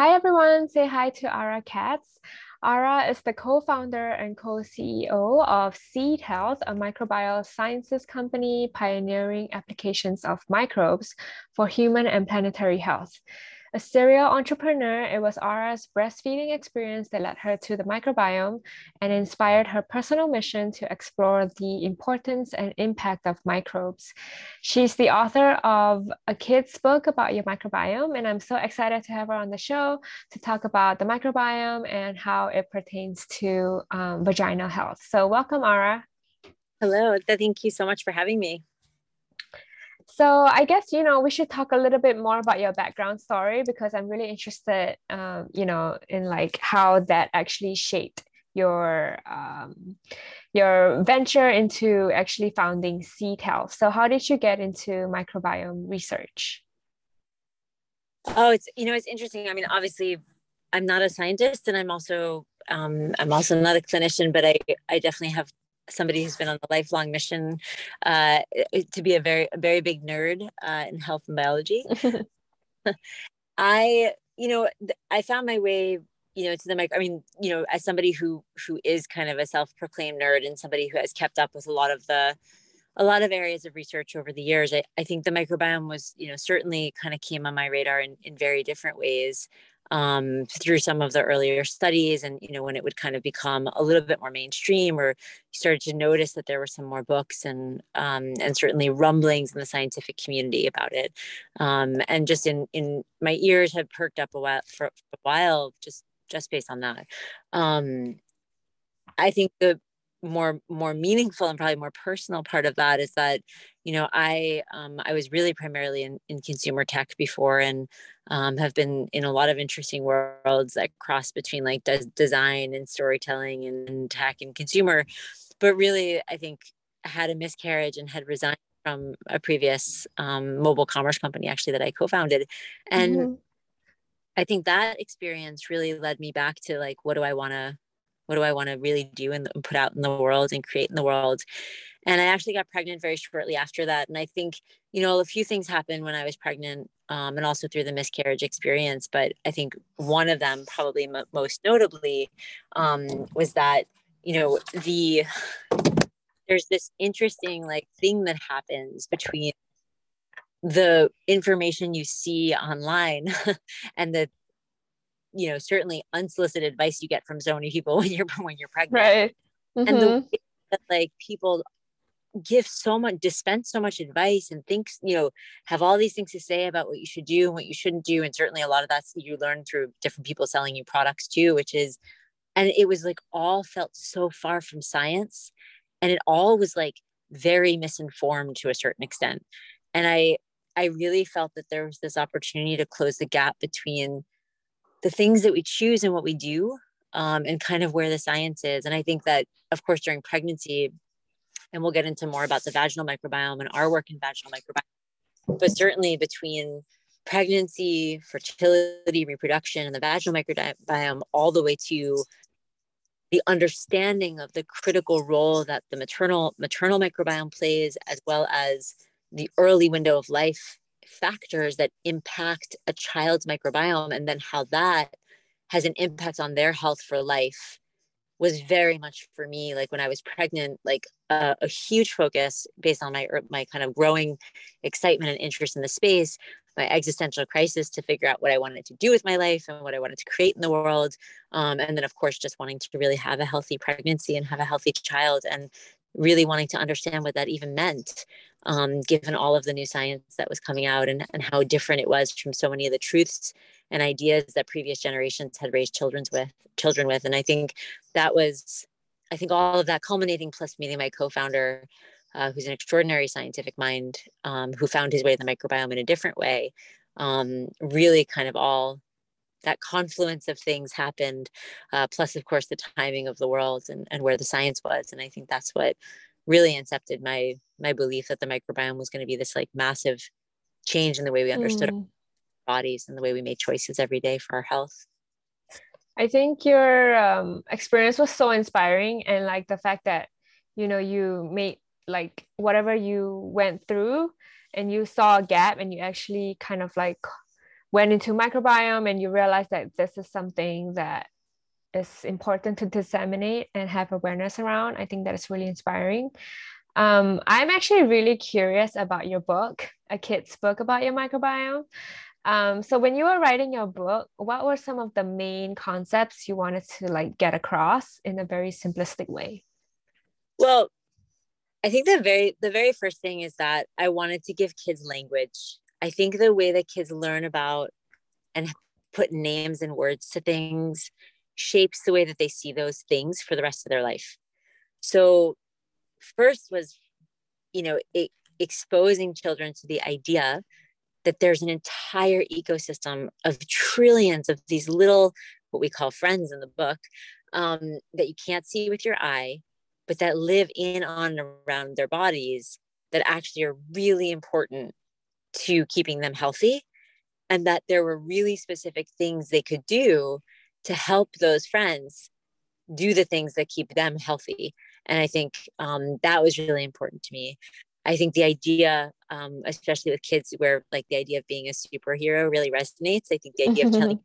Hi everyone, say hi to Ara Katz. Ara is the co-founder and co-CEO of Seed Health, a microbial sciences company pioneering applications of microbes for human and planetary health. A serial entrepreneur, it was Ara's breastfeeding experience that led her to the microbiome and inspired her personal mission to explore the importance and impact of microbes. She's the author of a kid's book about your microbiome, and I'm so excited to have her on the show to talk about the microbiome and how it pertains to um, vaginal health. So, welcome, Ara. Hello, thank you so much for having me. So I guess you know we should talk a little bit more about your background story because I'm really interested, um, you know, in like how that actually shaped your um, your venture into actually founding Seed Health. So how did you get into microbiome research? Oh, it's you know it's interesting. I mean, obviously, I'm not a scientist, and I'm also um, I'm also not a clinician, but I I definitely have somebody who's been on a lifelong mission uh, to be a very a very big nerd uh, in health and biology. I you know I found my way you know to the mic. I mean you know as somebody who who is kind of a self-proclaimed nerd and somebody who has kept up with a lot of the a lot of areas of research over the years. I, I think the microbiome was, you know, certainly kind of came on my radar in, in very different ways um, through some of the earlier studies and you know when it would kind of become a little bit more mainstream or started to notice that there were some more books and um, and certainly rumblings in the scientific community about it. Um, and just in in my ears had perked up a while for a while just just based on that. Um, i think the more more meaningful and probably more personal part of that is that you know i um, i was really primarily in, in consumer tech before and um, have been in a lot of interesting worlds that cross between like des- design and storytelling and, and tech and consumer but really i think had a miscarriage and had resigned from a previous um, mobile commerce company actually that i co-founded and mm-hmm. i think that experience really led me back to like what do i want to what do I want to really do and put out in the world and create in the world? And I actually got pregnant very shortly after that. And I think, you know, a few things happened when I was pregnant um, and also through the miscarriage experience. But I think one of them, probably m- most notably, um, was that, you know, the, there's this interesting like thing that happens between the information you see online and the you know certainly unsolicited advice you get from so many people when you're when you're pregnant right mm-hmm. and the mm-hmm. way that like people give so much dispense so much advice and thinks you know have all these things to say about what you should do and what you shouldn't do and certainly a lot of that's you learn through different people selling you products too which is and it was like all felt so far from science and it all was like very misinformed to a certain extent and i i really felt that there was this opportunity to close the gap between the things that we choose and what we do um, and kind of where the science is. And I think that, of course, during pregnancy, and we'll get into more about the vaginal microbiome and our work in vaginal microbiome, but certainly between pregnancy, fertility, reproduction, and the vaginal microbiome, all the way to the understanding of the critical role that the maternal maternal microbiome plays, as well as the early window of life factors that impact a child's microbiome and then how that has an impact on their health for life was very much for me like when i was pregnant like uh, a huge focus based on my er, my kind of growing excitement and interest in the space my existential crisis to figure out what i wanted to do with my life and what i wanted to create in the world um, and then of course just wanting to really have a healthy pregnancy and have a healthy child and really wanting to understand what that even meant um, given all of the new science that was coming out and, and how different it was from so many of the truths and ideas that previous generations had raised children's with children with and i think that was i think all of that culminating plus meeting my co-founder uh, who's an extraordinary scientific mind, um, who found his way to the microbiome in a different way. Um, really, kind of all that confluence of things happened, uh, plus, of course, the timing of the world and, and where the science was. And I think that's what really incepted my my belief that the microbiome was going to be this like massive change in the way we understood mm. our bodies and the way we made choices every day for our health. I think your um, experience was so inspiring, and like the fact that you know you made like whatever you went through, and you saw a gap, and you actually kind of like went into microbiome, and you realized that this is something that is important to disseminate and have awareness around. I think that is really inspiring. Um, I'm actually really curious about your book, a kid's book about your microbiome. Um, so when you were writing your book, what were some of the main concepts you wanted to like get across in a very simplistic way? Well, I think the very the very first thing is that I wanted to give kids language. I think the way that kids learn about and put names and words to things shapes the way that they see those things for the rest of their life. So first was you know it, exposing children to the idea that there's an entire ecosystem of trillions of these little what we call friends in the book um, that you can't see with your eye but that live in on and around their bodies that actually are really important to keeping them healthy and that there were really specific things they could do to help those friends do the things that keep them healthy and i think um, that was really important to me I think the idea, um, especially with kids, where like the idea of being a superhero really resonates. I think the idea of telling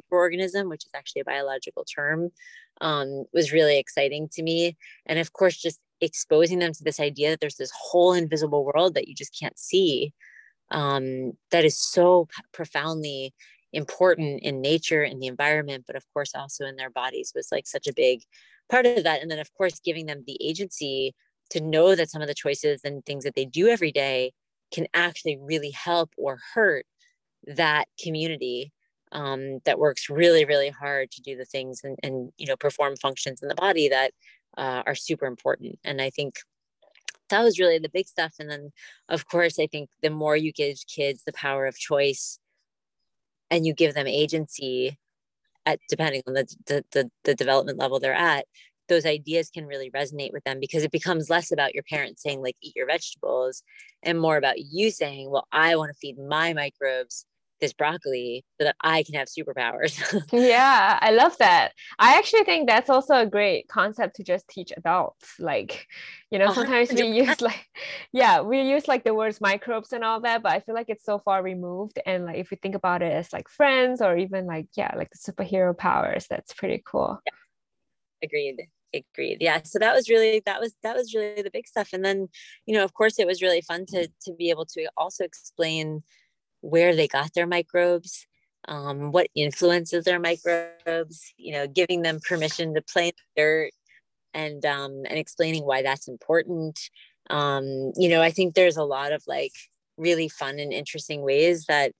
superorganism, which is actually a biological term, um, was really exciting to me. And of course, just exposing them to this idea that there's this whole invisible world that you just can't see. Um, that is so profoundly important in nature in the environment, but of course also in their bodies was like such a big part of that. And then of course giving them the agency to know that some of the choices and things that they do every day can actually really help or hurt that community um, that works really really hard to do the things and, and you know perform functions in the body that uh, are super important and i think that was really the big stuff and then of course i think the more you give kids the power of choice and you give them agency at depending on the, the, the, the development level they're at those ideas can really resonate with them because it becomes less about your parents saying like eat your vegetables and more about you saying well i want to feed my microbes this broccoli so that i can have superpowers. Yeah i love that. I actually think that's also a great concept to just teach adults like you know uh-huh. sometimes we use like yeah we use like the words microbes and all that but i feel like it's so far removed and like if you think about it as like friends or even like yeah like the superhero powers that's pretty cool. Yeah. agreed. Agreed. Yeah so that was really that was that was really the big stuff and then you know of course it was really fun to to be able to also explain where they got their microbes um, what influences their microbes you know giving them permission to play in the dirt and um, and explaining why that's important. Um, you know i think there's a lot of like really fun and interesting ways that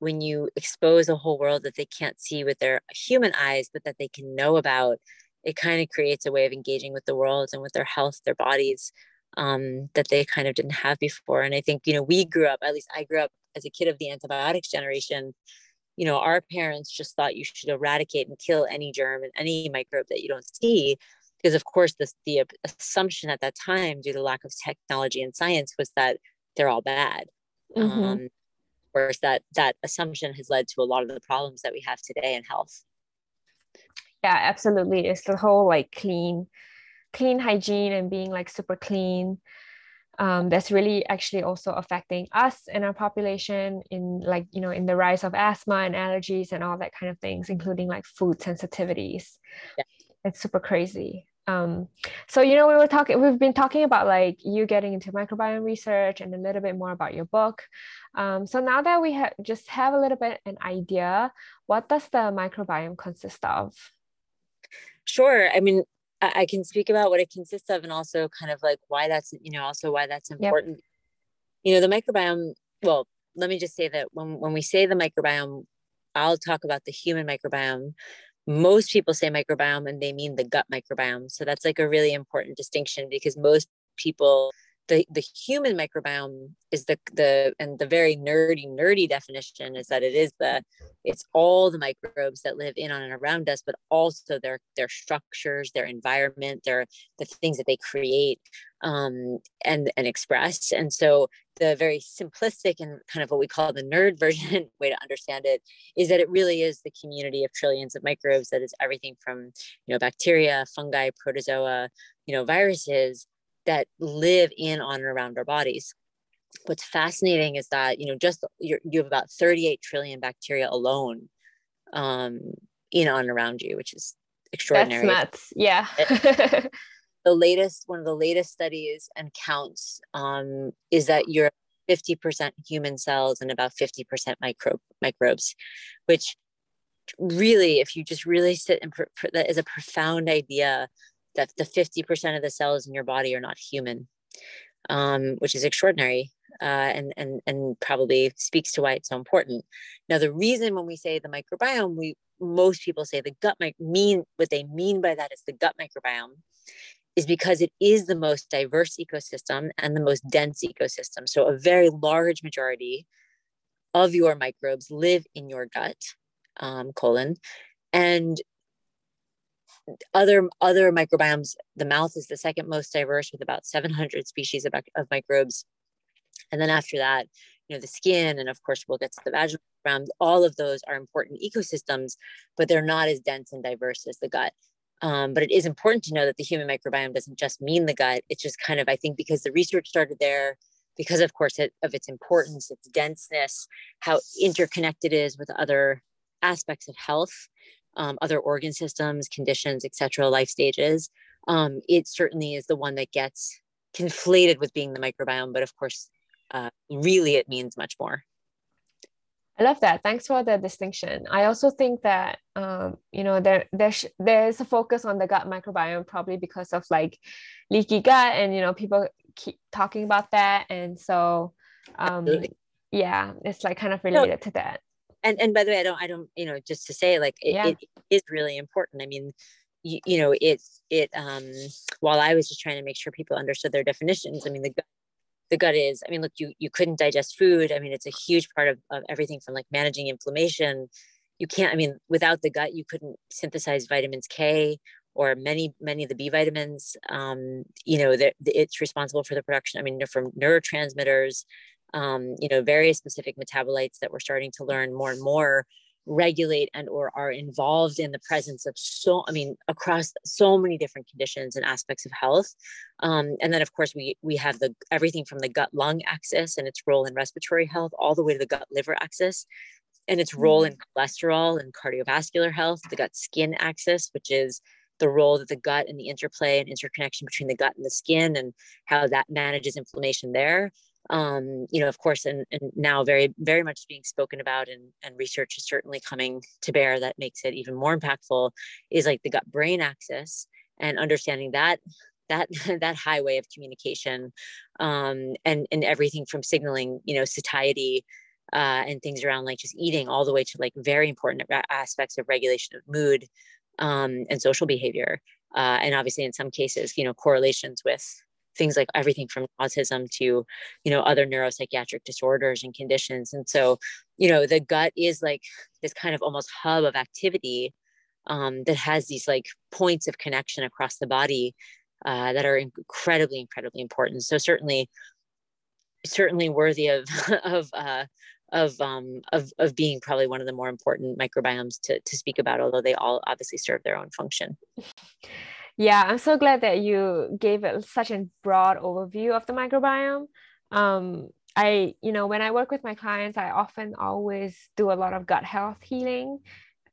when you expose a whole world that they can't see with their human eyes but that they can know about it kind of creates a way of engaging with the world and with their health, their bodies um, that they kind of didn't have before. And I think, you know, we grew up, at least I grew up as a kid of the antibiotics generation. You know, our parents just thought you should eradicate and kill any germ and any microbe that you don't see. Because, of course, this, the assumption at that time, due to lack of technology and science, was that they're all bad. Mm-hmm. Um, of course, that that assumption has led to a lot of the problems that we have today in health yeah absolutely it's the whole like clean clean hygiene and being like super clean um, that's really actually also affecting us and our population in like you know in the rise of asthma and allergies and all that kind of things including like food sensitivities yeah. it's super crazy um, so you know we were talking we've been talking about like you getting into microbiome research and a little bit more about your book um, so now that we have just have a little bit an idea what does the microbiome consist of Sure. I mean, I, I can speak about what it consists of and also kind of like why that's, you know, also why that's important. Yep. You know, the microbiome, well, let me just say that when, when we say the microbiome, I'll talk about the human microbiome. Most people say microbiome and they mean the gut microbiome. So that's like a really important distinction because most people the the human microbiome is the the and the very nerdy nerdy definition is that it is the it's all the microbes that live in on and around us but also their their structures their environment their the things that they create um, and and express. And so the very simplistic and kind of what we call the nerd version way to understand it is that it really is the community of trillions of microbes that is everything from you know bacteria fungi protozoa you know viruses that live in on and around our bodies. What's fascinating is that you know just you have about 38 trillion bacteria alone um, in on and around you which is extraordinary. That's nuts. yeah. The latest one of the latest studies and counts um, is that you're 50% human cells and about 50% microbe microbes which really if you just really sit and pr- pr- that is a profound idea that the 50% of the cells in your body are not human, um, which is extraordinary uh, and, and, and probably speaks to why it's so important. Now, the reason when we say the microbiome, we most people say the gut mic- mean what they mean by that is the gut microbiome is because it is the most diverse ecosystem and the most dense ecosystem. So a very large majority of your microbes live in your gut um, colon, and other other microbiomes the mouth is the second most diverse with about 700 species of, of microbes. And then after that you know the skin and of course we'll get to the vaginal microbiomes all of those are important ecosystems but they're not as dense and diverse as the gut. Um, but it is important to know that the human microbiome doesn't just mean the gut. It's just kind of i think because the research started there because of course it, of its importance its denseness how interconnected it is with other aspects of health um, other organ systems, conditions, etc., life stages, um, it certainly is the one that gets conflated with being the microbiome. But of course, uh, really, it means much more. I love that. Thanks for the distinction. I also think that um, you know there there's there's a focus on the gut microbiome probably because of like leaky gut, and you know people keep talking about that, and so um, yeah, it's like kind of related to that and and by the way i don't i don't you know just to say like it, yeah. it is really important. I mean you, you know it it um while i was just trying to make sure people understood their definitions i mean the gut the gut is i mean look you you couldn't digest food. I mean it's a huge part of, of everything from like managing inflammation. You can't i mean without the gut you couldn't synthesize vitamins k or many many of the b vitamins. Um, you know that it's responsible for the production i mean from neurotransmitters um, you know, various specific metabolites that we're starting to learn more and more regulate and or are involved in the presence of so i mean across so many different conditions and aspects of health um, and then of course we we have the everything from the gut lung axis and its role in respiratory health all the way to the gut liver axis and its role in mm-hmm. cholesterol and cardiovascular health the gut skin axis which is the role that the gut and the interplay and interconnection between the gut and the skin and how that manages inflammation there um, you know, of course, and, and now very, very much being spoken about and, and research is certainly coming to bear that makes it even more impactful is like the gut brain axis and understanding that that that highway of communication um, and and everything from signaling you know satiety uh, and things around like just eating all the way to like very important aspects of regulation of mood um, and social behavior uh, and obviously in some cases you know correlations with things like everything from autism to you know other neuropsychiatric disorders and conditions. And so you know the gut is like this kind of almost hub of activity um, that has these like points of connection across the body uh, that are incredibly incredibly important. So certainly certainly worthy of of uh, of um of of being probably one of the more important microbiomes to to speak about although they all obviously serve their own function yeah, I'm so glad that you gave it such a broad overview of the microbiome. Um, I, you know, when I work with my clients, I often always do a lot of gut health healing.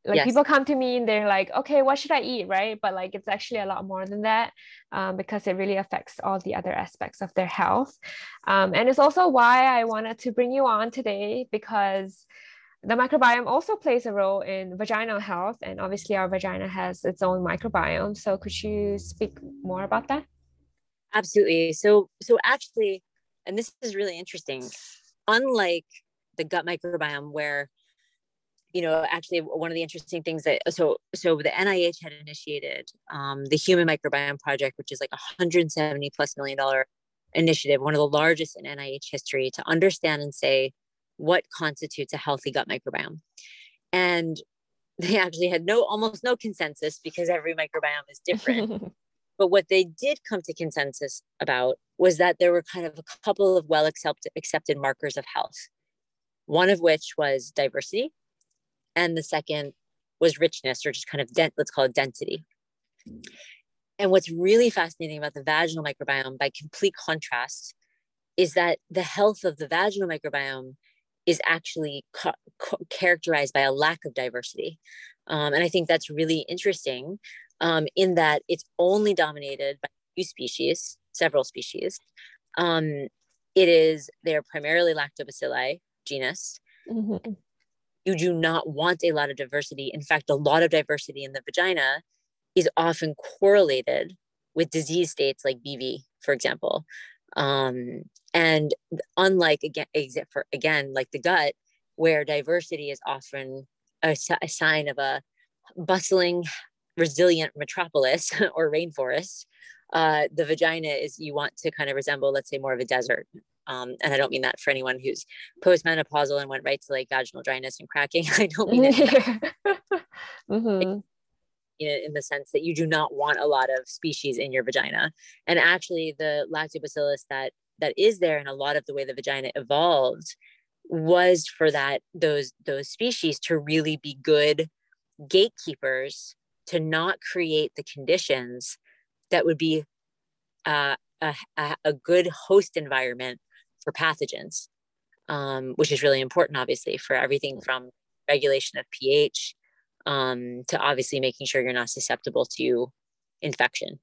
Like yes. people come to me and they're like, okay, what should I eat? Right. But like it's actually a lot more than that um, because it really affects all the other aspects of their health. Um, and it's also why I wanted to bring you on today because the microbiome also plays a role in vaginal health, and obviously, our vagina has its own microbiome. So, could you speak more about that? Absolutely. So, so actually, and this is really interesting. Unlike the gut microbiome, where you know, actually, one of the interesting things that so so the NIH had initiated um, the Human Microbiome Project, which is like a 170 plus million dollar initiative, one of the largest in NIH history, to understand and say what constitutes a healthy gut microbiome. And they actually had no almost no consensus because every microbiome is different. but what they did come to consensus about was that there were kind of a couple of well accepted accepted markers of health. One of which was diversity, and the second was richness, or just kind of dent, let's call it density. And what's really fascinating about the vaginal microbiome, by complete contrast, is that the health of the vaginal microbiome is actually ca- characterized by a lack of diversity. Um, and I think that's really interesting um, in that it's only dominated by few species, several species. Um, it is, they're primarily lactobacilli genus. Mm-hmm. You do not want a lot of diversity. In fact, a lot of diversity in the vagina is often correlated with disease states like BV, for example. Um, and unlike again, for again, like the gut, where diversity is often a, a sign of a bustling, resilient metropolis or rainforest, uh, the vagina is you want to kind of resemble, let's say, more of a desert. Um, and I don't mean that for anyone who's postmenopausal and went right to like vaginal dryness and cracking. I don't mean it. mm-hmm in the sense that you do not want a lot of species in your vagina. And actually, the lactobacillus that that is there, and a lot of the way the vagina evolved, was for that those those species to really be good gatekeepers to not create the conditions that would be uh, a, a, good host environment for pathogens, um, which is really important, obviously, for everything from regulation of pH um, to obviously making sure you're not susceptible to infection.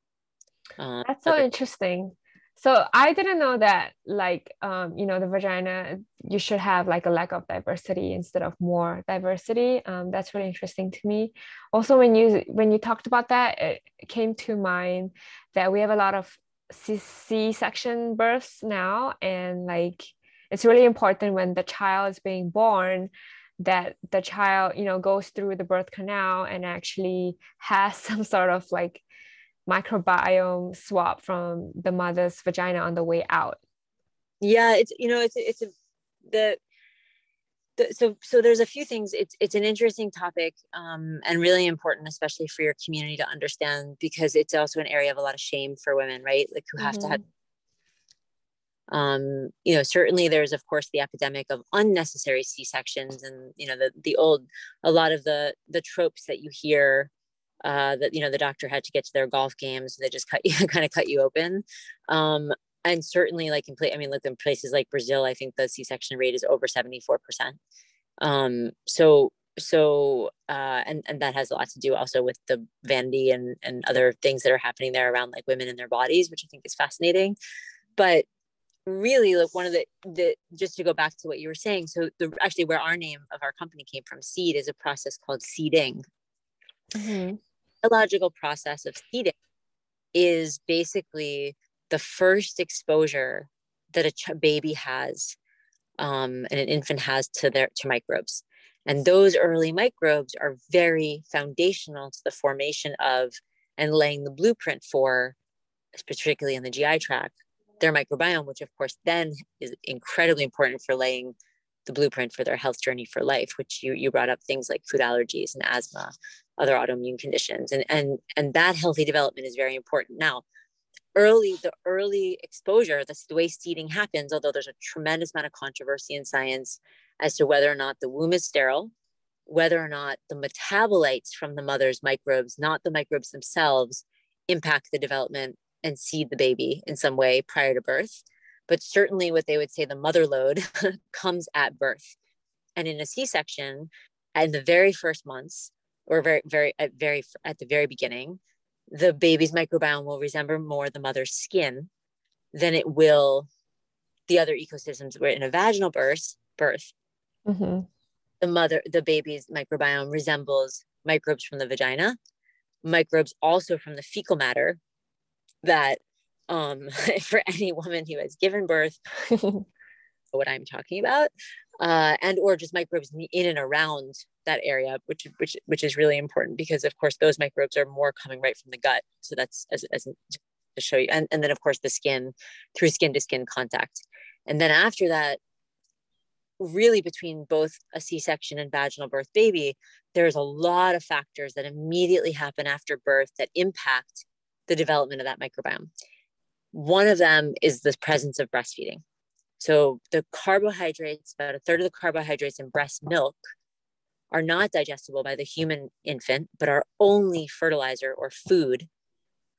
Um, That's so interesting. So I didn't know that, like, um, you know, the vagina, you should have like a lack of diversity instead of more diversity. Um, that's really interesting to me. Also, when you when you talked about that, it came to mind that we have a lot of C section births now, and like, it's really important when the child is being born that the child you know goes through the birth canal and actually has some sort of like microbiome swap from the mother's vagina on the way out. Yeah it's you know it's it's a, the, the so so there's a few things. It's it's an interesting topic um, and really important especially for your community to understand because it's also an area of a lot of shame for women right? Like who have mm-hmm. to have um, you know certainly there's of course the epidemic of unnecessary c-sections and you know the the old a lot of the the tropes that you hear uh, that you know the doctor had to get to their golf games they just cut you kind of cut you open. Um, and certainly like in play i mean look in places like brazil i think the c-section rate is over 74% um, so so uh, and and that has a lot to do also with the vanity and and other things that are happening there around like women and their bodies which i think is fascinating. But really like one of the the just to go back to what you were saying so the actually where our name of our company came from seed is a process called seeding. Mm-hmm. The logical process of seeding is basically the first exposure that a ch- baby has um, and an infant has to their to microbes. And those early microbes are very foundational to the formation of and laying the blueprint for particularly in the gi tract their microbiome, which of course then is incredibly important for laying the blueprint for their health journey for life, which you, you brought up things like food allergies and asthma, other autoimmune conditions. And, and, and that healthy development is very important. Now, early, the early exposure, that's the way seeding happens, although there's a tremendous amount of controversy in science as to whether or not the womb is sterile, whether or not the metabolites from the mother's microbes, not the microbes themselves, impact the development and seed the baby in some way prior to birth. But certainly, what they would say the mother load comes at birth. And in a C section, in the very first months, or very, very, at very, at the very beginning, the baby's microbiome will resemble more the mother's skin than it will the other ecosystems where in a vaginal birth birth mm-hmm. the mother the baby's microbiome resembles microbes from the vagina microbes also from the fecal matter that um, for any woman who has given birth, what I'm talking about, uh, and or just microbes in and around that area, which which which is really important because of course those microbes are more coming right from the gut. So that's as, as to show you. And, and then, of course, the skin through skin to skin contact. And then after that, really between both a C section and vaginal birth baby, there's a lot of factors that immediately happen after birth that impact the development of that microbiome. One of them is the presence of breastfeeding. So the carbohydrates, about a third of the carbohydrates in breast milk are not digestible by the human infant, but are only fertilizer or food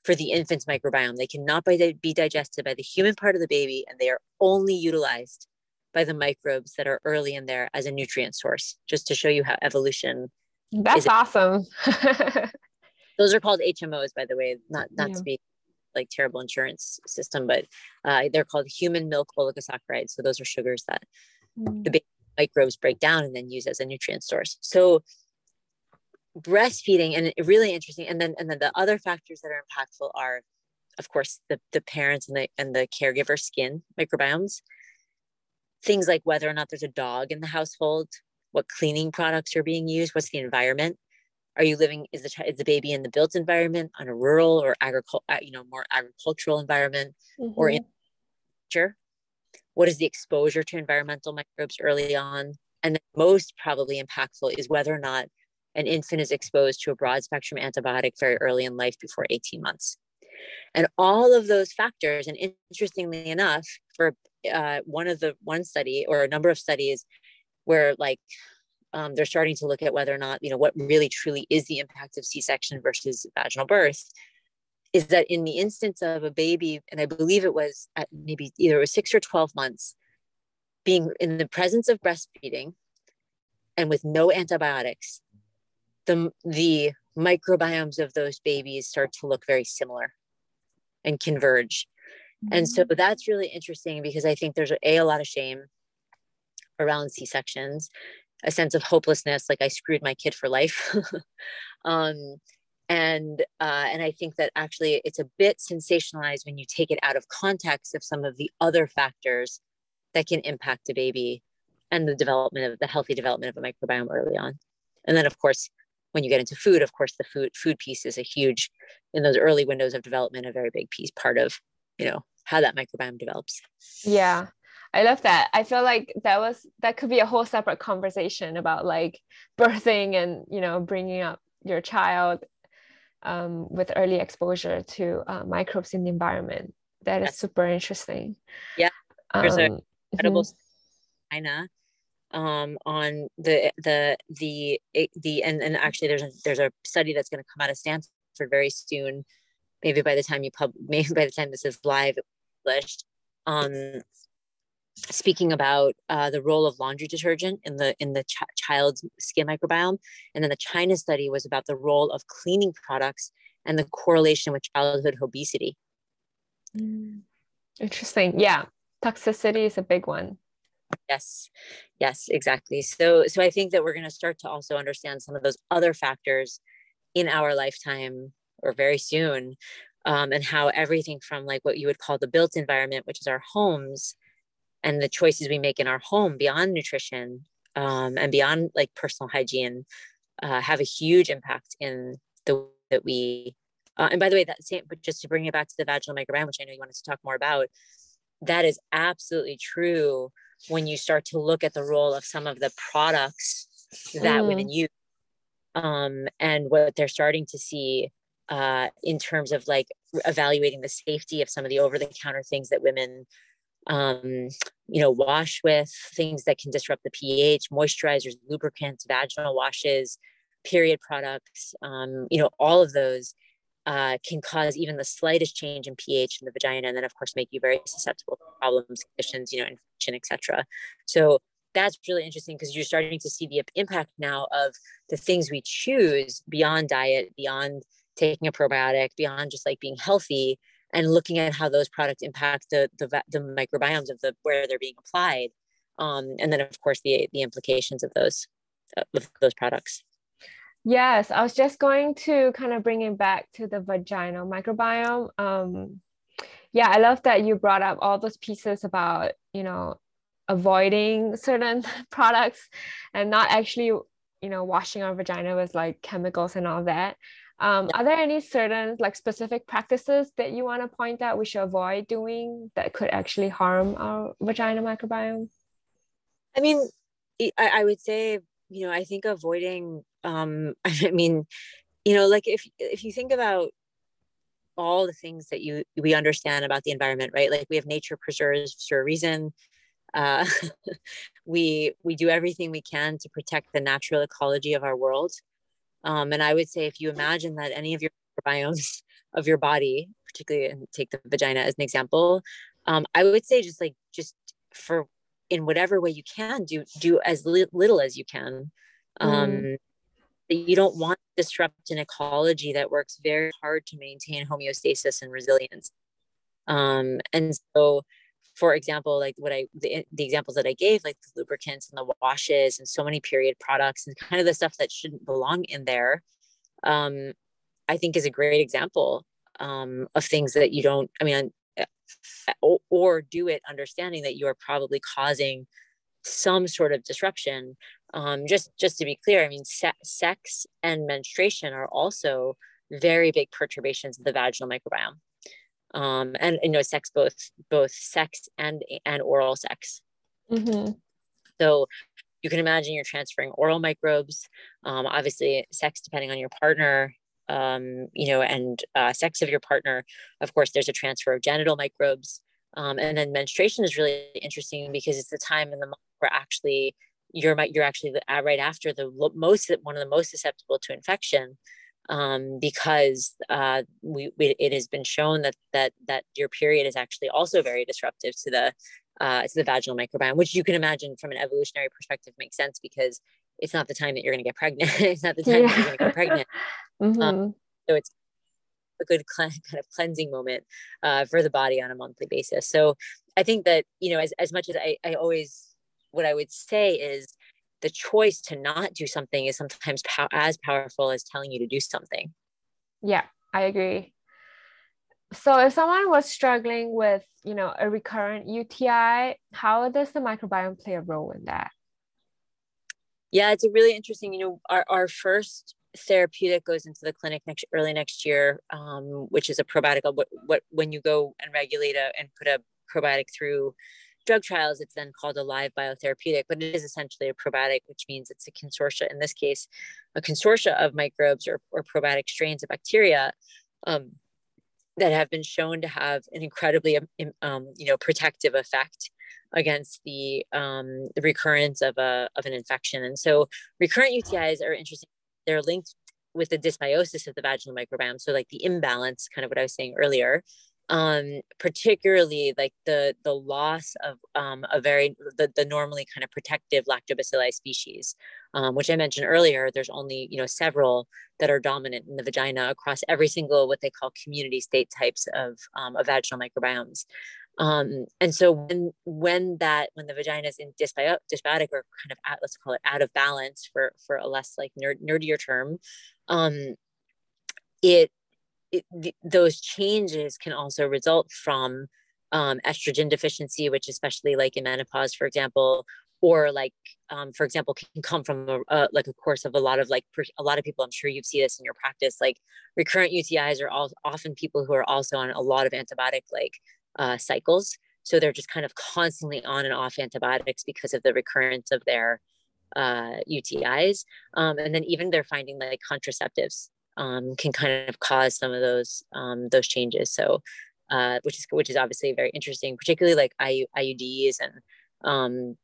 for the infant's microbiome. They cannot be digested by the human part of the baby, and they are only utilized by the microbes that are early in there as a nutrient source, just to show you how evolution. That's awesome. Those are called HMOs, by the way, not not yeah. to be like terrible insurance system, but uh, they're called human milk oligosaccharides. So those are sugars that mm. the baby microbes break down and then use as a nutrient source. So breastfeeding and really interesting. And then and then the other factors that are impactful are, of course, the, the parents and the and the caregiver skin microbiomes. Things like whether or not there's a dog in the household, what cleaning products are being used, what's the environment. Are you living? Is the is the baby in the built environment, on a rural or agricultural, uh, you know, more agricultural environment, mm-hmm. or in nature? what is the exposure to environmental microbes early on and most probably impactful is whether or not an infant is exposed to a broad spectrum antibiotic very early in life before 18 months and all of those factors and interestingly enough for uh, one of the one study or a number of studies where like um, they're starting to look at whether or not you know what really truly is the impact of c-section versus vaginal birth is that in the instance of a baby, and I believe it was at maybe either it was six or 12 months, being in the presence of breastfeeding and with no antibiotics, the, the microbiomes of those babies start to look very similar and converge. Mm-hmm. And so mm-hmm. that's really interesting because I think there's a, a, a lot of shame around C sections, a sense of hopelessness, like I screwed my kid for life. um, and uh, and I think that actually it's a bit sensationalized when you take it out of context of some of the other factors that can impact a baby and the development of the healthy development of a microbiome early on. And then of course, when you get into food, of course, the food food piece is a huge in those early windows of development, a very big piece part of you know how that microbiome develops. Yeah. I love that. I feel like that was that could be a whole separate conversation about like birthing and you know bringing up your child um, with early exposure to uh, microbes in the environment. That is super interesting. Yeah, there's um, an incredible mm-hmm. China um, on the the the the and, and actually there's a there's a study that's going to come out of Stanford very soon. Maybe by the time you pub, maybe by the time this is live published, um, speaking about uh, the role of laundry detergent in the in the ch- child's skin microbiome and then the china study was about the role of cleaning products and the correlation with childhood obesity. Mm. interesting. Yeah toxicity is a big one. Yes yes exactly. So so i think that we're going to start to also understand some of those other factors in our lifetime or very soon um, and how everything from like what you would call the built environment which is our homes and the choices we make in our home beyond nutrition um, and beyond like personal hygiene uh, have a huge impact in the way that we uh, and by the way that same but just to bring it back to the vaginal microbiome which i know you wanted to talk more about that is absolutely true when you start to look at the role of some of the products that mm. women use um, and what they're starting to see uh, in terms of like evaluating the safety of some of the over-the-counter things that women um, you know, wash with things that can disrupt the pH, moisturizers, lubricants, vaginal washes, period products, um, you know, all of those uh, can cause even the slightest change in pH in the vagina, and then of course make you very susceptible to problems, conditions, you know, infection, etc. So that's really interesting because you're starting to see the impact now of the things we choose beyond diet, beyond taking a probiotic, beyond just like being healthy, and looking at how those products impact the the, the microbiomes of the where they're being applied um, and then of course the the implications of those of those products. Yes i was just going to kind of bring it back to the vaginal microbiome um, yeah i love that you brought up all those pieces about you know avoiding certain products and not actually you know washing our vagina with like chemicals and all that Um, are there any certain like specific practices that you want to point out we should avoid doing that could actually harm our vagina microbiome? I mean, I, I would say, you know, I think avoiding, um, I mean, you know, like if if you think about all the things that you we understand about the environment, right? Like we have nature preserves for a reason. Uh, we we do everything we can to protect the natural ecology of our world. Um, and I would say if you imagine that any of your biomes of your body, particularly and take the vagina as an example, um, I would say just like just for in whatever way you can do do as li- little as you can. Um, mm. You don't want to disrupt an ecology that works very hard to maintain homeostasis and resilience. Um, and so for example, like what I the, the examples that I gave, like the lubricants and the washes and so many period products and kind of the stuff that shouldn't belong in there, um, I think is a great example um, of things that you don't. I mean, uh, or, or do it understanding that you are probably causing some sort of disruption. Um, just just to be clear, I mean, se- sex and menstruation are also very big perturbations of the vaginal microbiome um, and you know sex both both sex and and oral sex. Mm-hmm. so you can imagine you're transferring oral microbes um, obviously sex depending on your partner um, you know and uh, sex of your partner. Of course there's a transfer of genital microbes um, and then menstruation is really interesting because it's the time in the month where actually you're you're actually right after the most one of the most susceptible to infection um, because uh, we, we, it has been shown that that that your period is actually also very disruptive to the uh, to the vaginal microbiome, which you can imagine from an evolutionary perspective makes sense because it's not the time that you're going to get pregnant. it's not the time yeah. that you're going to get pregnant. mm-hmm. um, so it's a good kind of cleansing moment uh, for the body on a monthly basis. So I think that you know, as as much as I, I always what I would say is the choice to not do something is sometimes pow- as powerful as telling you to do something. Yeah, I agree. So if someone was struggling with, you know, a recurrent UTI, how does the microbiome play a role in that? Yeah, it's a really interesting, you know, our, our first therapeutic goes into the clinic next early next year, um, which is a probiotic. What, what when you go and regulate a, and put a probiotic through drug trials, it's then called a live biotherapeutic, but it is essentially a probiotic, which means it's a consortia, in this case, a consortia of microbes or, or probiotic strains of bacteria um, that have been shown to have an incredibly, um, um you know, protective effect against the, um, the recurrence of, a, of an infection. And so recurrent UTIs are interesting. They're linked with the dysbiosis of the vaginal microbiome. So like the imbalance, kind of what I was saying earlier, um, particularly like the the loss of um, a very the, the normally kind of protective lactobacilli species, um, which I mentioned earlier. There's only you know several that are dominant in the vagina across every single what they call community state types of, um, of vaginal microbiomes. Um, and so when when that when the vagina is in dysbiotic, or kind of at, let's call it out of balance for for a less like nerd, nerdier term, um, it it, th- those changes can also result from um, estrogen deficiency, which especially like in menopause, for example, or like, um, for example, can come from a, like a course of a lot of like a lot of people. I'm sure you've seen this in your practice. Like recurrent UTIs are all often people who are also on a lot of antibiotic like uh, cycles, so they're just kind of constantly on and off antibiotics because of the recurrence of their uh, UTIs. Um, and then even they're finding like contraceptives um, can kind of cause some of those um, those changes. So, uh, which is which is obviously very interesting, particularly like IU, IUDs and um,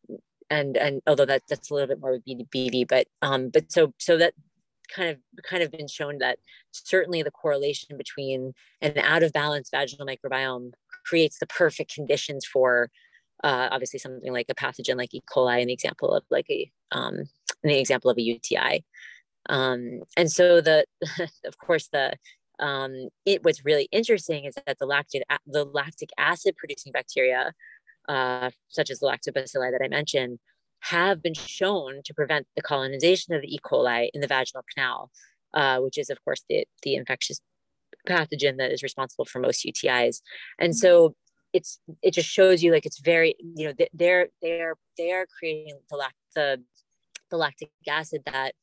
and and although that that's a little bit more BV, but um, but so so that kind of kind of been shown that certainly the correlation between an out of balance vaginal microbiome creates the perfect conditions for uh, obviously something like a pathogen like E. coli, an example of like a um, an example of a UTI. Um, and so the, of course, the um, it what's really interesting is that the lactic the lactic acid producing bacteria, uh, such as the lactobacilli that I mentioned, have been shown to prevent the colonization of the E. coli in the vaginal canal, uh, which is of course the the infectious pathogen that is responsible for most UTIs. And so it's it just shows you like it's very you know they're they're they're creating the lact the the lactic acid that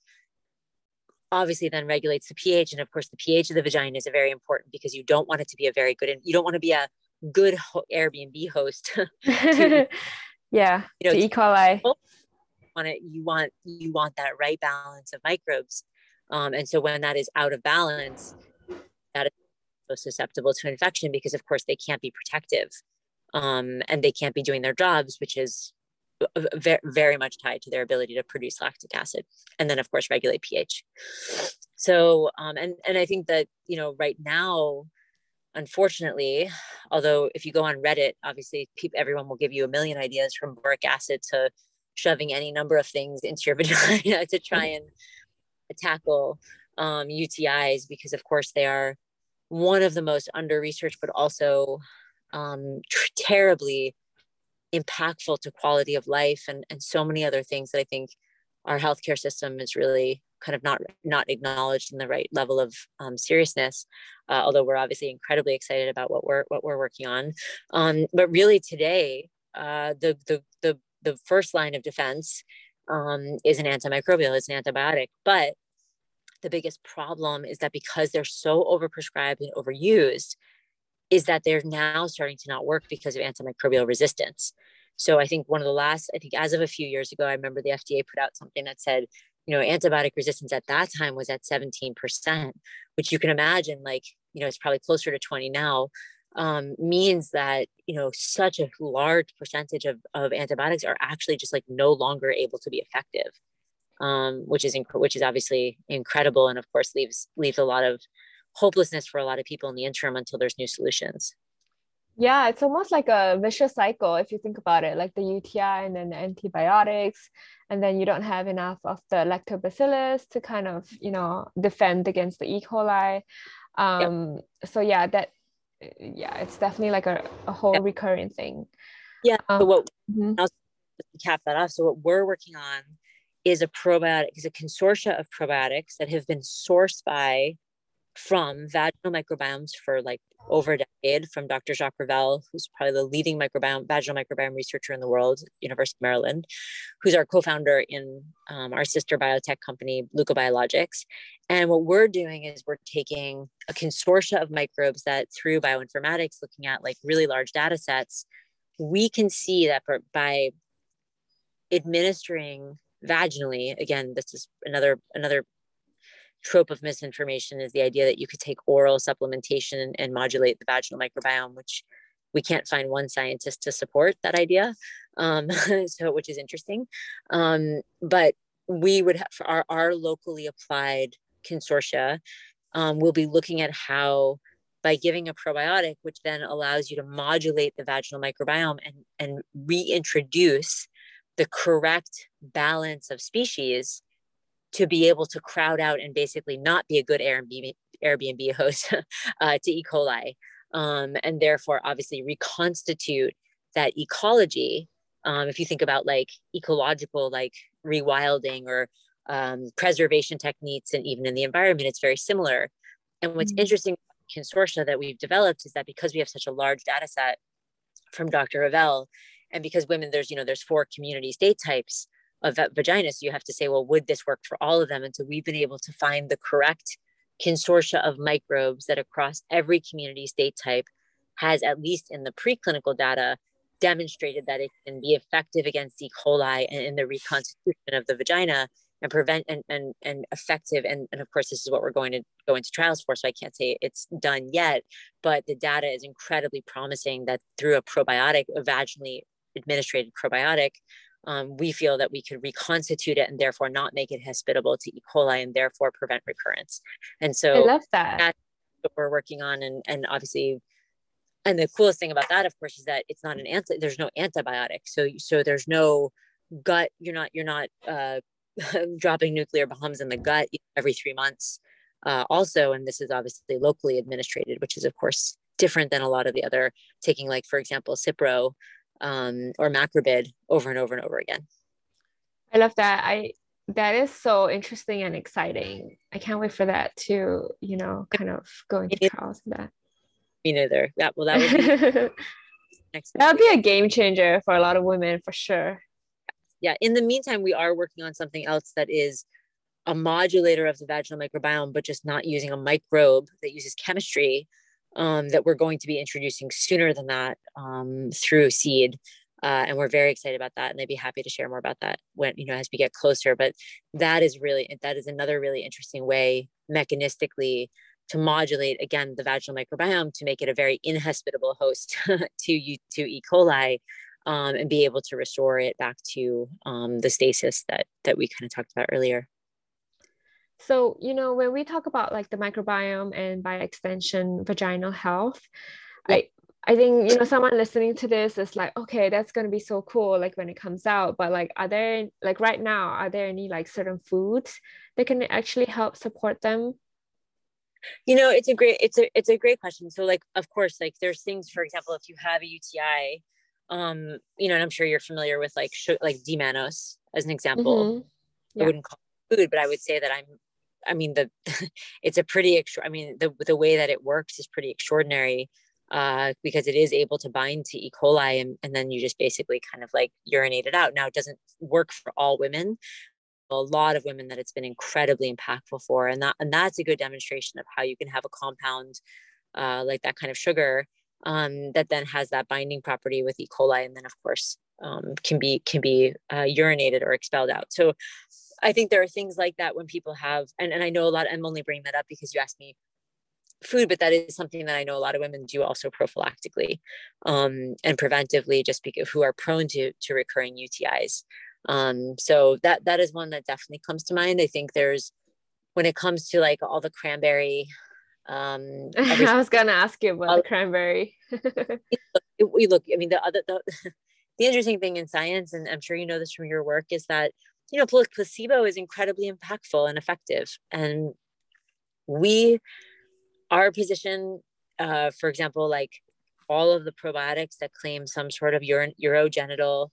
obviously then regulates the pH. And of course, the pH of the vagina is very important because you don't want it to be a very good, and you don't want to be a good ho- Airbnb host. to, yeah, you know, to E. coli. Want it, you want you want that right balance of microbes, um, and so when that is out of balance, that is so susceptible to infection because, of course, they can't be protective, um, and they can't be doing their jobs, which is very, very much tied to their ability to produce lactic acid and then of course regulate ph. So um, and and i think that you know right now unfortunately although if you go on reddit obviously people everyone will give you a million ideas from boric acid to shoving any number of things into your vagina to try and tackle um, utis because of course they are one of the most under researched but also um, terribly impactful to quality of life and, and so many other things that I think our healthcare system is really kind of not not acknowledged in the right level of um, seriousness. Uh, although we're obviously incredibly excited about what we're what we're working on, um, but really today uh, the the the the first line of defense um, is an antimicrobial, it's an antibiotic, but the biggest problem is that because they're so overprescribed and overused, is that they're now starting to not work because of antimicrobial resistance. So I think one of the last, I think as of a few years ago, I remember the FDA put out something that said, you know, antibiotic resistance at that time was at 17%, which you can imagine, like, you know, it's probably closer to 20 now, um, means that, you know, such a large percentage of, of antibiotics are actually just like no longer able to be effective, um, which is, inc- which is obviously incredible. And of course leaves, leaves a lot of hopelessness for a lot of people in the interim until there's new solutions. Yeah, it's almost like a vicious cycle if you think about it, like the UTI and then the antibiotics, and then you don't have enough of the lactobacillus to kind of, you know, defend against the E. coli. Um, yep. So yeah, that, yeah, it's definitely like a, a whole yep. recurring thing. Yeah. Um, so what, mm-hmm. I'll cap that off. So what we're working on is a probiotic, is a consortia of probiotics that have been sourced by from vaginal microbiomes for like over a decade from Dr. Jacques Ravel, who's probably the leading microbiome, vaginal microbiome researcher in the world, University of Maryland, who's our co-founder in um, our sister biotech company, LUCA Biologics. And what we're doing is we're taking a consortia of microbes that through bioinformatics, looking at like really large data sets, we can see that by administering vaginally, again, this is another another trope of misinformation is the idea that you could take oral supplementation and, and modulate the vaginal microbiome, which we can't find one scientist to support that idea. Um, so, which is interesting. Um, but we would have our, our locally applied consortia, um, we'll be looking at how by giving a probiotic, which then allows you to modulate the vaginal microbiome and, and reintroduce the correct balance of species to be able to crowd out and basically not be a good Airbnb, Airbnb host uh, to E. coli, um, and therefore obviously reconstitute that ecology. Um, if you think about like ecological, like rewilding or um, preservation techniques, and even in the environment, it's very similar. And what's mm-hmm. interesting consortia that we've developed is that because we have such a large data set from Dr. Ravel, and because women, there's you know there's four community state types of vagina. So you have to say, well, would this work for all of them? And so we've been able to find the correct consortia of microbes that across every community state type has, at least in the preclinical data, demonstrated that it can be effective against E. coli and in the reconstitution of the vagina and prevent and, and, and effective. And, and of course, this is what we're going to go into trials for. So I can't say it's done yet, but the data is incredibly promising that through a probiotic, a vaginally administered probiotic, um, we feel that we could reconstitute it and therefore not make it hospitable to E. coli and therefore prevent recurrence. And so I love that. That's what we're working on. And, and obviously, and the coolest thing about that, of course, is that it's not an anti, there's no antibiotic. So, so there's no gut, you're not, you're not uh, dropping nuclear bombs in the gut every three months. Uh, also, and this is obviously locally administered, which is of course different than a lot of the other taking like, for example, Cipro, um, or macrobid over and over and over again. I love that. I that is so interesting and exciting. I can't wait for that to, you know, kind of go into trials and that. Me neither. Yeah, well, that would be next. That would be a game changer for a lot of women for sure. Yeah. In the meantime, we are working on something else that is a modulator of the vaginal microbiome, but just not using a microbe that uses chemistry um, that we're going to be introducing sooner than that um, through seed. Uh, and we're very excited about that. And I'd be happy to share more about that when, you know, as we get closer. But that is really, that is another really interesting way mechanistically to modulate again the vaginal microbiome to make it a very inhospitable host to you to E. coli um, and be able to restore it back to um, the stasis that that we kind of talked about earlier. So, you know, when we talk about like the microbiome and by extension vaginal health. I I think you know someone listening to this is like, okay, that's gonna be so cool, like when it comes out. But like, are there like right now, are there any like certain foods that can actually help support them? You know, it's a great it's a it's a great question. So like, of course, like there's things, for example, if you have a UTI, um, you know, and I'm sure you're familiar with like sh- like D-mannose as an example. Mm-hmm. Yeah. I wouldn't call it food, but I would say that I'm I mean, the it's a pretty extra. I mean, the the way that it works is pretty extraordinary uh, because it is able to bind to E. coli, and, and then you just basically kind of like urinate it out. Now, it doesn't work for all women. A lot of women that it's been incredibly impactful for, and that and that's a good demonstration of how you can have a compound uh, like that kind of sugar um, that then has that binding property with E. coli, and then of course um, can be can be uh, urinated or expelled out. So I think there are things like that when people have, and, and I know a lot, I'm only bringing that up because you asked me food, but that is something that I know a lot of women do also prophylactically um, and preventively just because who are prone to, to recurring UTIs. Um, so that, that is one that definitely comes to mind. I think there's, when it comes to like all the cranberry, um, I was going to ask you about the cranberry. we look, I mean, the other, the, the interesting thing in science, and I'm sure you know this from your work, is that you know, placebo is incredibly impactful and effective. And we, our position, uh, for example, like all of the probiotics that claim some sort of uro- urogenital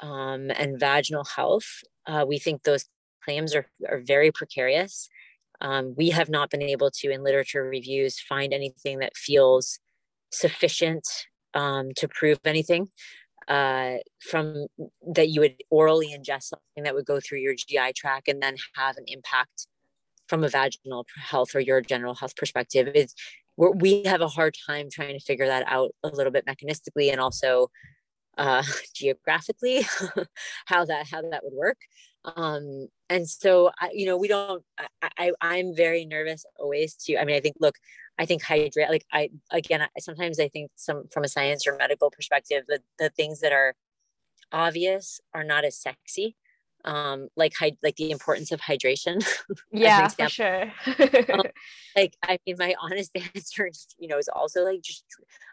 um, and vaginal health, uh, we think those claims are, are very precarious. Um, we have not been able to, in literature reviews, find anything that feels sufficient um, to prove anything uh, from that you would orally ingest something that would go through your GI tract and then have an impact from a vaginal health or your general health perspective is we have a hard time trying to figure that out a little bit mechanistically and also uh, geographically how that how that would work. Um, and so I, you know we don't I, I i'm very nervous always to i mean i think look I think hydrate, like I, again, I, sometimes I think some from a science or medical perspective, the, the things that are obvious are not as sexy. Um, like, like the importance of hydration. yeah, for sure. um, like, I mean, my honest answer, you know, is also like, just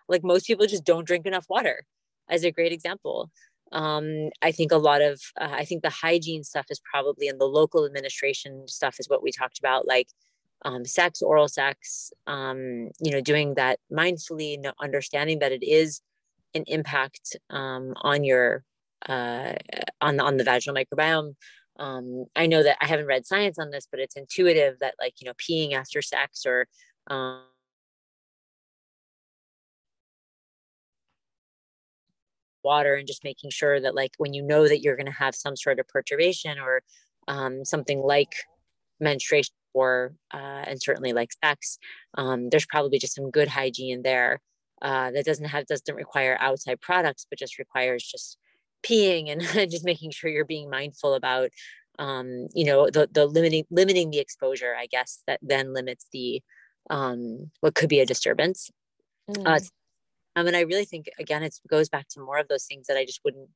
like most people just don't drink enough water as a great example. Um, I think a lot of, uh, I think the hygiene stuff is probably in the local administration stuff is what we talked about. Like, um, sex, oral sex, um, you know, doing that mindfully, understanding that it is an impact um, on your uh, on on the vaginal microbiome. Um, I know that I haven't read science on this, but it's intuitive that like you know peeing after sex or um, water and just making sure that like when you know that you're going to have some sort of perturbation or um, something like menstruation or uh, and certainly like sex um, there's probably just some good hygiene there uh, that doesn't have doesn't require outside products but just requires just peeing and just making sure you're being mindful about um, you know the, the limiting limiting the exposure i guess that then limits the um, what could be a disturbance mm. uh, um, and i really think again it goes back to more of those things that i just wouldn't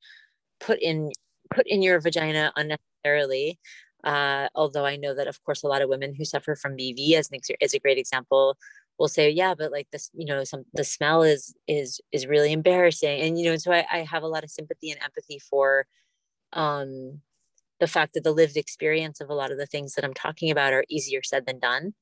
put in put in your vagina unnecessarily uh, although I know that, of course, a lot of women who suffer from BV, as an is a great example, will say, "Yeah, but like this, you know, some the smell is is is really embarrassing," and you know, so I, I have a lot of sympathy and empathy for um, the fact that the lived experience of a lot of the things that I'm talking about are easier said than done,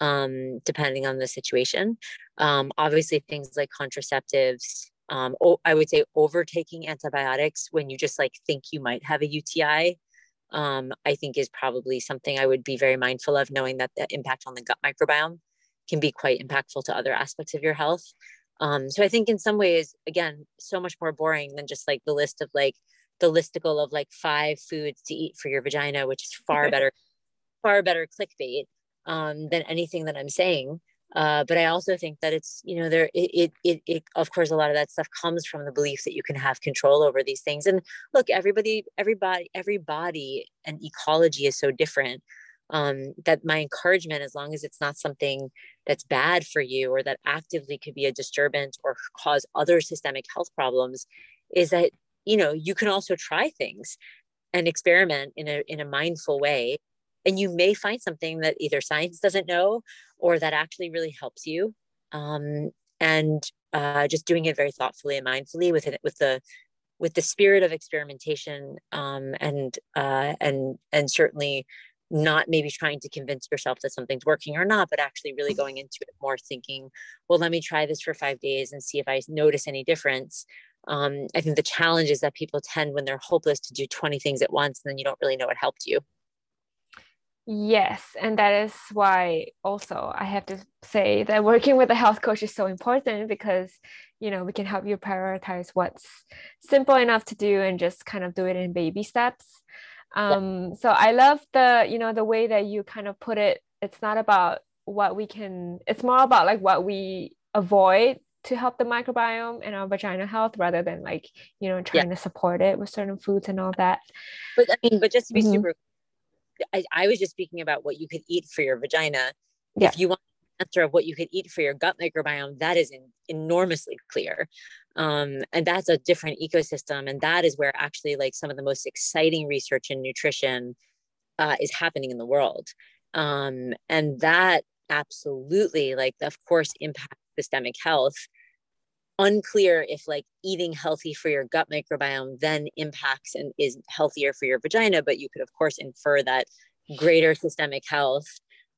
um, depending on the situation. Um, obviously, things like contraceptives. Um, I would say overtaking antibiotics when you just like think you might have a UTI um, I think is probably something I would be very mindful of, knowing that the impact on the gut microbiome can be quite impactful to other aspects of your health. Um, so I think in some ways, again, so much more boring than just like the list of like the listicle of like five foods to eat for your vagina, which is far better far better clickbait um, than anything that I'm saying. Uh, but I also think that it's you know there it, it, it of course a lot of that stuff comes from the belief that you can have control over these things. And look, everybody everybody everybody and ecology is so different um, that my encouragement, as long as it's not something that's bad for you or that actively could be a disturbance or cause other systemic health problems, is that you know you can also try things and experiment in a in a mindful way and you may find something that either science doesn't know or that actually really helps you um, and uh, just doing it very thoughtfully and mindfully with it with the with the spirit of experimentation um, and uh, and and certainly not maybe trying to convince yourself that something's working or not, but actually really going into it more thinking, well, let me try this for five days and see if I notice any difference. Um, I think the challenge is that people tend, when they're hopeless, to do 20 things at once, and then you don't really know what helped you. Yes, and that is why also I have to say that working with a health coach is so important because you know we can help you prioritize what's simple enough to do and just kind of do it in baby steps um so i love the you know the way that you kind of put it it's not about what we can it's more about like what we avoid to help the microbiome and our vagina health rather than like you know trying yeah. to support it with certain foods and all that but i mean but just to be mm-hmm. super I, I was just speaking about what you could eat for your vagina. Yeah. if you want answer of what you could eat for your gut microbiome that is in, enormously clear. Um, and that's a different ecosystem and that is where actually like some of the most exciting research in nutrition uh, is happening in the world. Um, and that absolutely like of course impacts systemic health unclear if like eating healthy for your gut microbiome then impacts and is healthier for your vagina but you could of course infer that greater systemic health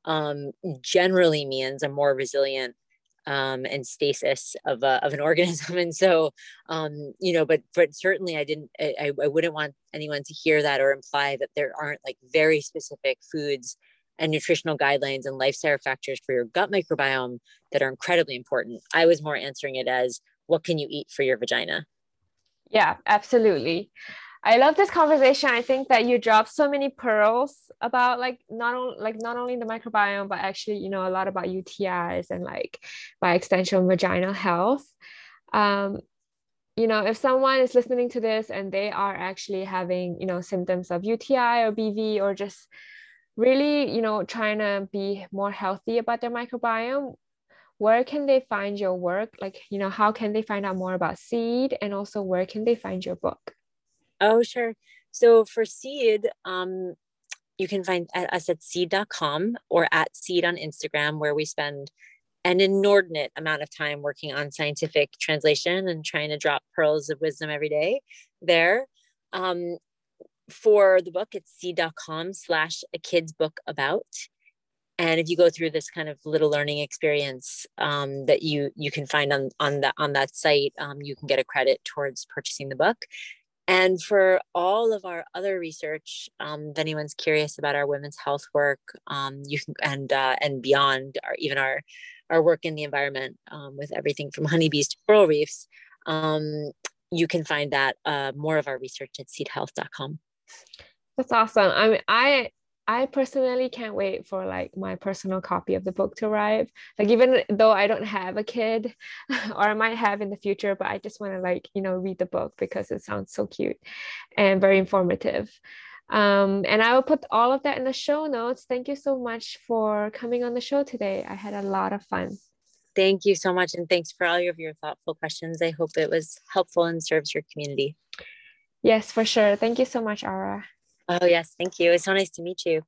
um, generally means a more resilient um, and stasis of, a, of an organism. And so, um, you know, but, but certainly I didn't, I, I wouldn't want anyone to hear that or imply that there aren't like very specific foods and nutritional guidelines and lifestyle factors for your gut microbiome that are incredibly important. I was more answering it as what can you eat for your vagina? Yeah, absolutely. I love this conversation. I think that you dropped so many pearls about like not only like not only the microbiome, but actually, you know, a lot about UTIs and like by extension vaginal health. Um, you know, if someone is listening to this and they are actually having, you know, symptoms of UTI or BV or just really, you know, trying to be more healthy about their microbiome, where can they find your work? Like, you know, how can they find out more about seed and also where can they find your book? Oh, sure. So for seed, um, you can find us at seed.com or at seed on Instagram, where we spend an inordinate amount of time working on scientific translation and trying to drop pearls of wisdom every day there. Um, for the book, it's seed.com slash a kid's book about. And if you go through this kind of little learning experience um, that you you can find on on that on that site, um, you can get a credit towards purchasing the book. And for all of our other research, um, if anyone's curious about our women's health work, um, you can and uh, and beyond, our even our our work in the environment um, with everything from honeybees to coral reefs, um, you can find that uh, more of our research at seedhealth.com. That's awesome. I mean, I I personally can't wait for like my personal copy of the book to arrive. Like even though I don't have a kid or I might have in the future, but I just want to like, you know, read the book because it sounds so cute and very informative. Um, and I will put all of that in the show notes. Thank you so much for coming on the show today. I had a lot of fun. Thank you so much. And thanks for all of your thoughtful questions. I hope it was helpful and serves your community. Yes, for sure. Thank you so much, Ara. Oh, yes. Thank you. It's so nice to meet you.